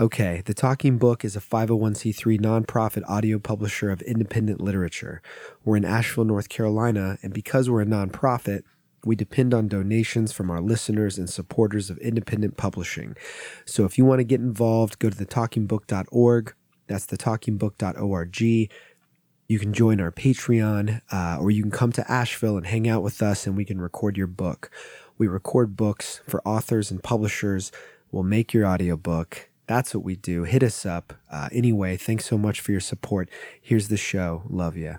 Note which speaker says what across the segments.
Speaker 1: Okay, The Talking Book is a 501c3 nonprofit audio publisher of independent literature. We're in Asheville, North Carolina, and because we're a nonprofit, we depend on donations from our listeners and supporters of independent publishing. So if you want to get involved, go to thetalkingbook.org. That's thetalkingbook.org. You can join our Patreon, uh, or you can come to Asheville and hang out with us, and we can record your book. We record books for authors and publishers. We'll make your audiobook that's what we do. Hit us up. Uh, anyway, thanks so much for your support. Here's the show. Love you.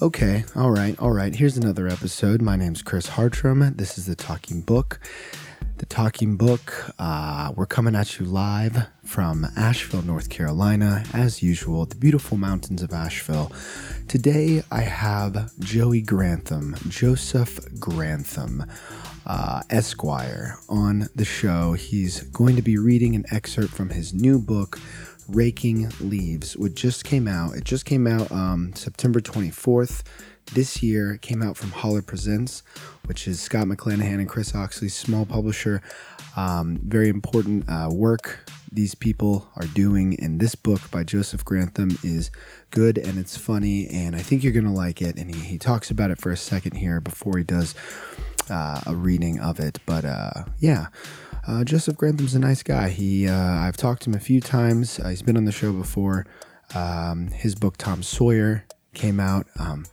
Speaker 1: Okay, all right, all right. Here's another episode. My name's Chris Hartram. This is The Talking Book the Talking Book. Uh, we're coming at you live from Asheville, North Carolina, as usual, the beautiful mountains of Asheville. Today I have Joey Grantham, Joseph Grantham, uh, Esquire, on the show. He's going to be reading an excerpt from his new book, Raking Leaves, which just came out. It just came out um, September 24th this year came out from Holler Presents, which is Scott McClanahan and Chris Oxley's small publisher. Um, very important uh, work these people are doing, and this book by Joseph Grantham is good and it's funny, and I think you're gonna like it. And he, he talks about it for a second here before he does uh, a reading of it. But uh, yeah. Uh, Joseph Grantham's a nice guy. He, uh, I've talked to him a few times. Uh, he's been on the show before. Um, his book Tom Sawyer came out um,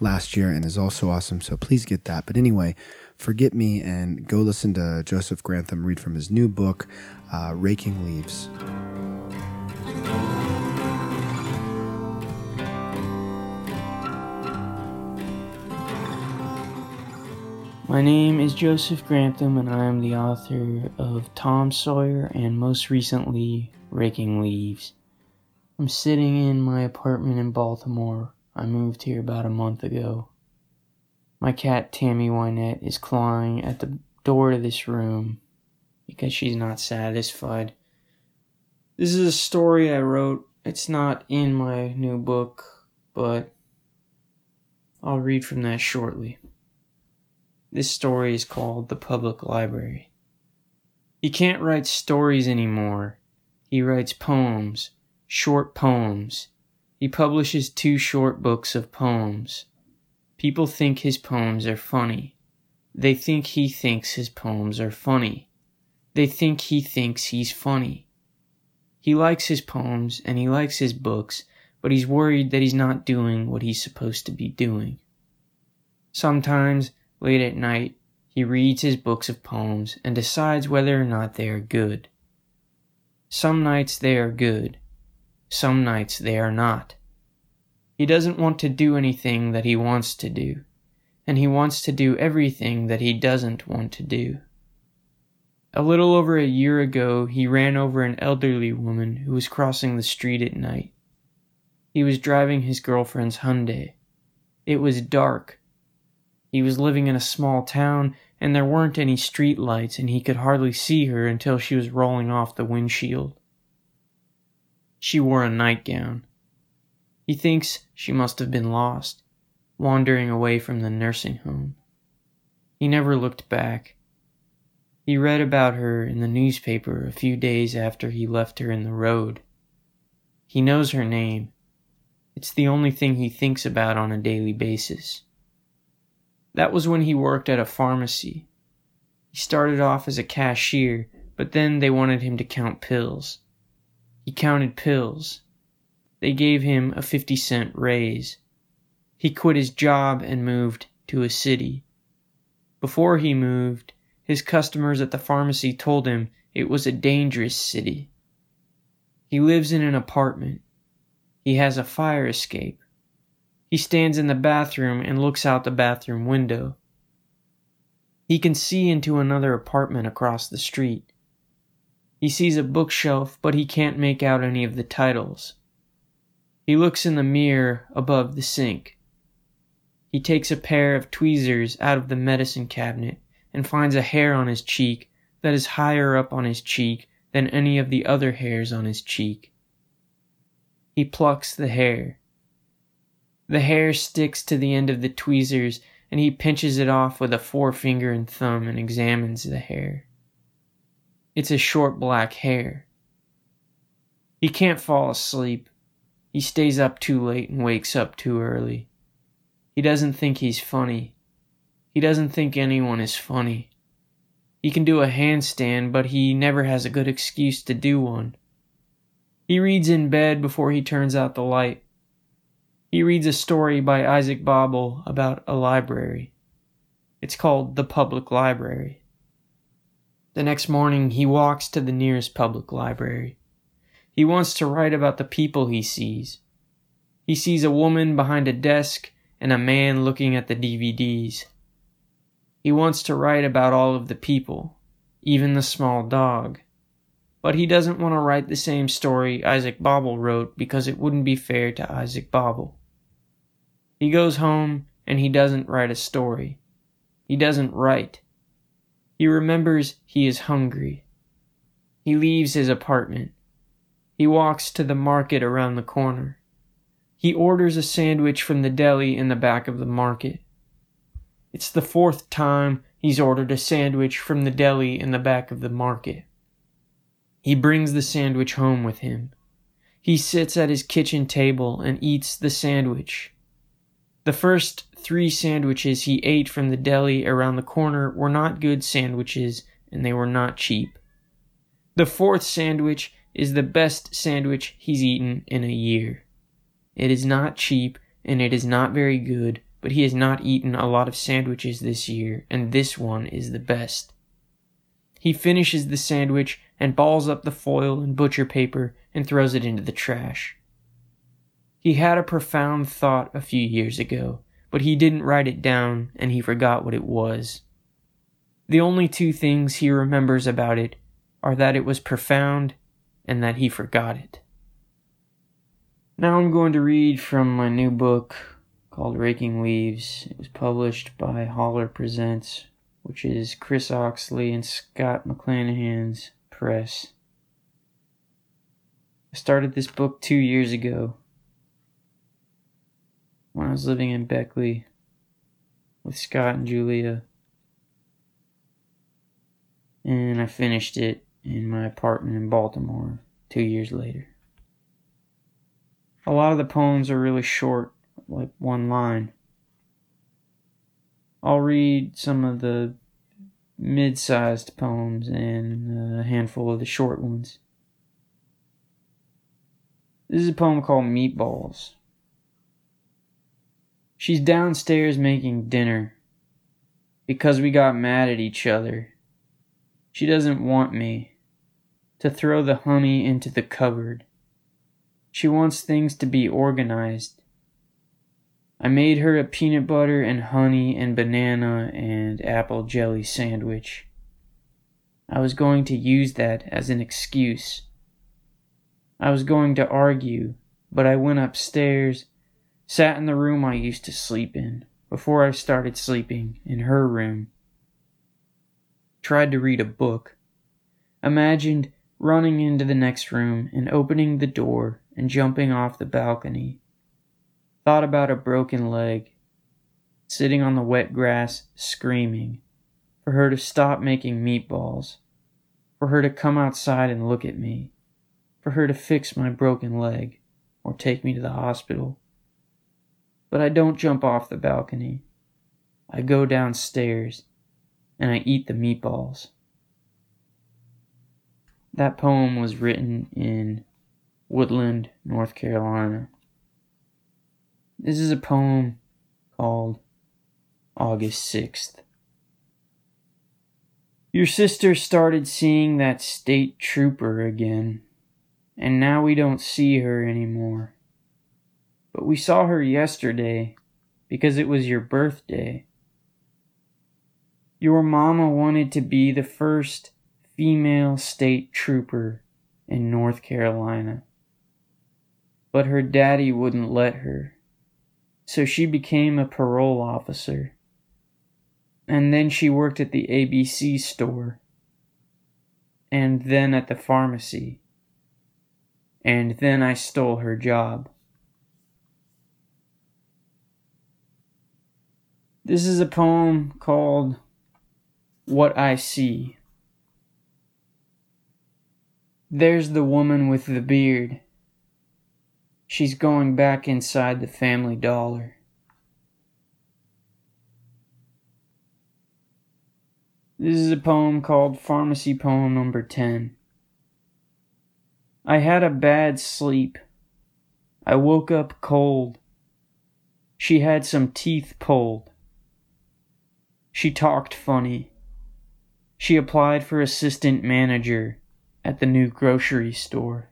Speaker 1: last year and is also awesome. So please get that. But anyway, forget me and go listen to Joseph Grantham read from his new book, uh, Raking Leaves.
Speaker 2: My name is Joseph Grantham, and I am the author of Tom Sawyer and most recently, Raking Leaves. I'm sitting in my apartment in Baltimore I moved here about a month ago. My cat Tammy Wynette is clawing at the door to this room because she's not satisfied. This is a story I wrote. It's not in my new book, but I'll read from that shortly. This story is called The Public Library. He can't write stories anymore. He writes poems, short poems he publishes two short books of poems. People think his poems are funny. They think he thinks his poems are funny. They think he thinks he's funny. He likes his poems and he likes his books, but he's worried that he's not doing what he's supposed to be doing. Sometimes, late at night, he reads his books of poems and decides whether or not they are good. Some nights they are good, some nights they are not. He doesn't want to do anything that he wants to do, and he wants to do everything that he doesn't want to do. A little over a year ago, he ran over an elderly woman who was crossing the street at night. He was driving his girlfriend's Hyundai. It was dark. He was living in a small town, and there weren't any street lights, and he could hardly see her until she was rolling off the windshield. She wore a nightgown. He thinks she must have been lost, wandering away from the nursing home. He never looked back. He read about her in the newspaper a few days after he left her in the road. He knows her name. It's the only thing he thinks about on a daily basis. That was when he worked at a pharmacy. He started off as a cashier, but then they wanted him to count pills. He counted pills. They gave him a 50 cent raise. He quit his job and moved to a city. Before he moved, his customers at the pharmacy told him it was a dangerous city. He lives in an apartment. He has a fire escape. He stands in the bathroom and looks out the bathroom window. He can see into another apartment across the street. He sees a bookshelf, but he can't make out any of the titles. He looks in the mirror above the sink. He takes a pair of tweezers out of the medicine cabinet and finds a hair on his cheek that is higher up on his cheek than any of the other hairs on his cheek. He plucks the hair. The hair sticks to the end of the tweezers, and he pinches it off with a forefinger and thumb and examines the hair. It's a short black hair. He can't fall asleep. He stays up too late and wakes up too early. He doesn't think he's funny. He doesn't think anyone is funny. He can do a handstand, but he never has a good excuse to do one. He reads in bed before he turns out the light. He reads a story by Isaac Babel about a library. It's called The Public Library. The next morning, he walks to the nearest public library. He wants to write about the people he sees. He sees a woman behind a desk and a man looking at the DVDs. He wants to write about all of the people, even the small dog. But he doesn't want to write the same story Isaac Babel wrote because it wouldn't be fair to Isaac Babel. He goes home and he doesn't write a story. He doesn't write. He remembers he is hungry. He leaves his apartment. He walks to the market around the corner. He orders a sandwich from the deli in the back of the market. It's the fourth time he's ordered a sandwich from the deli in the back of the market. He brings the sandwich home with him. He sits at his kitchen table and eats the sandwich. The first three sandwiches he ate from the deli around the corner were not good sandwiches and they were not cheap. The fourth sandwich is the best sandwich he's eaten in a year. It is not cheap and it is not very good, but he has not eaten a lot of sandwiches this year, and this one is the best. He finishes the sandwich and balls up the foil and butcher paper and throws it into the trash. He had a profound thought a few years ago, but he didn't write it down and he forgot what it was. The only two things he remembers about it are that it was profound and that he forgot it. Now I'm going to read from my new book called Raking Leaves. It was published by Holler Presents, which is Chris Oxley and Scott McClanahan's Press. I started this book two years ago when I was living in Beckley with Scott and Julia. And I finished it in my apartment in Baltimore two years later. A lot of the poems are really short, like one line. I'll read some of the mid sized poems and a handful of the short ones. This is a poem called Meatballs. She's downstairs making dinner because we got mad at each other. She doesn't want me to throw the honey into the cupboard. She wants things to be organized. I made her a peanut butter and honey and banana and apple jelly sandwich. I was going to use that as an excuse. I was going to argue, but I went upstairs, sat in the room I used to sleep in before I started sleeping in her room. Tried to read a book. Imagined running into the next room and opening the door and jumping off the balcony thought about a broken leg, sitting on the wet grass screaming, for her to stop making meatballs, for her to come outside and look at me, for her to fix my broken leg or take me to the hospital. But I don't jump off the balcony. I go downstairs and I eat the meatballs. That poem was written in Woodland, North Carolina. This is a poem called August 6th. Your sister started seeing that state trooper again, and now we don't see her anymore. But we saw her yesterday because it was your birthday. Your mama wanted to be the first female state trooper in North Carolina, but her daddy wouldn't let her so she became a parole officer. And then she worked at the ABC store. And then at the pharmacy. And then I stole her job. This is a poem called What I See. There's the woman with the beard. She's going back inside the family dollar. This is a poem called Pharmacy Poem Number 10. I had a bad sleep. I woke up cold. She had some teeth pulled. She talked funny. She applied for assistant manager at the new grocery store.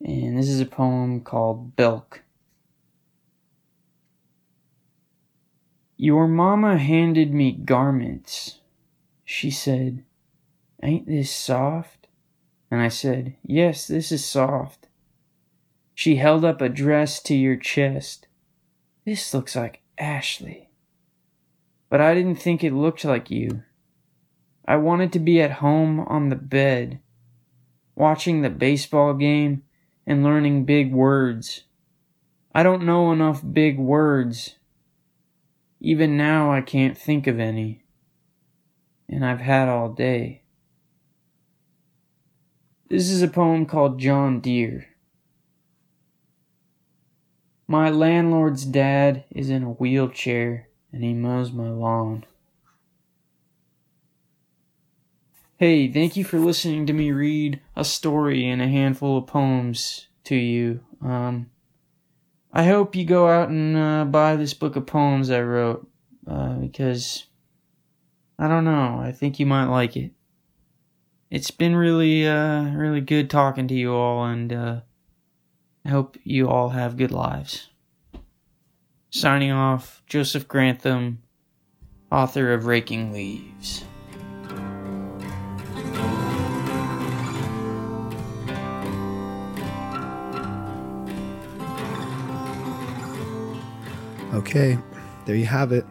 Speaker 2: And this is a poem called Belk. Your mama handed me garments. She said, Ain't this soft? And I said, Yes, this is soft. She held up a dress to your chest. This looks like Ashley. But I didn't think it looked like you. I wanted to be at home on the bed, watching the baseball game and learning big words. I don't know enough big words even now, I can't think of any, and I've had all day. This is a poem called John Deere. My landlord's dad is in a wheelchair and he mows my lawn. Hey, thank you for listening to me read a story and a handful of poems to you. Um, I hope you go out and uh, buy this book of poems I wrote uh, because I don't know. I think you might like it. It's been really, uh, really good talking to you all, and uh, I hope you all have good lives. Signing off, Joseph Grantham, author of Raking Leaves.
Speaker 1: Okay, there you have it.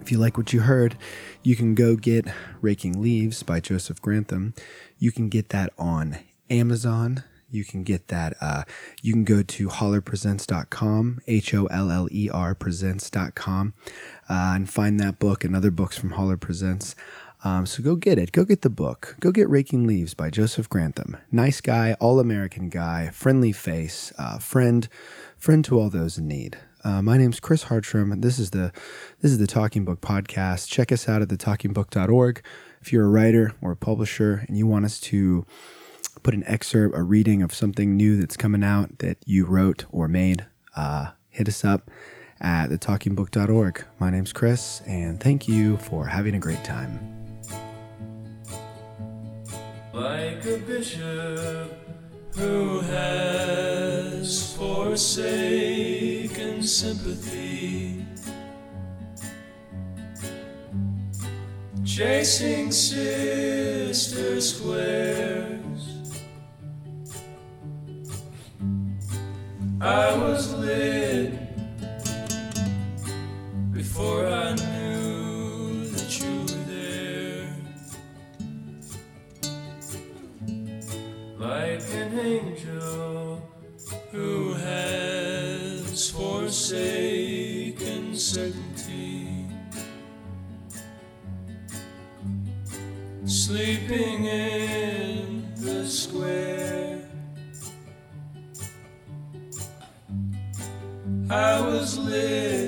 Speaker 1: If you like what you heard, you can go get Raking Leaves by Joseph Grantham. You can get that on Amazon. You can get that. Uh, you can go to hollerpresents.com, H O L L E R presents.com, uh, and find that book and other books from Holler Presents. Um, so go get it. Go get the book. Go get Raking Leaves by Joseph Grantham. Nice guy, all American guy, friendly face, uh, friend, friend to all those in need. Uh, my name's Chris Hartram. This is the this is the Talking Book podcast. Check us out at thetalkingbook.org. If you're a writer or a publisher and you want us to put an excerpt, a reading of something new that's coming out that you wrote or made, uh, hit us up at thetalkingbook.org. My name's Chris, and thank you for having a great time. Like a bishop who has forsaken sympathy, chasing sister squares. I was lit before I knew that you were there. Like an angel who has forsaken certainty, sleeping I was lit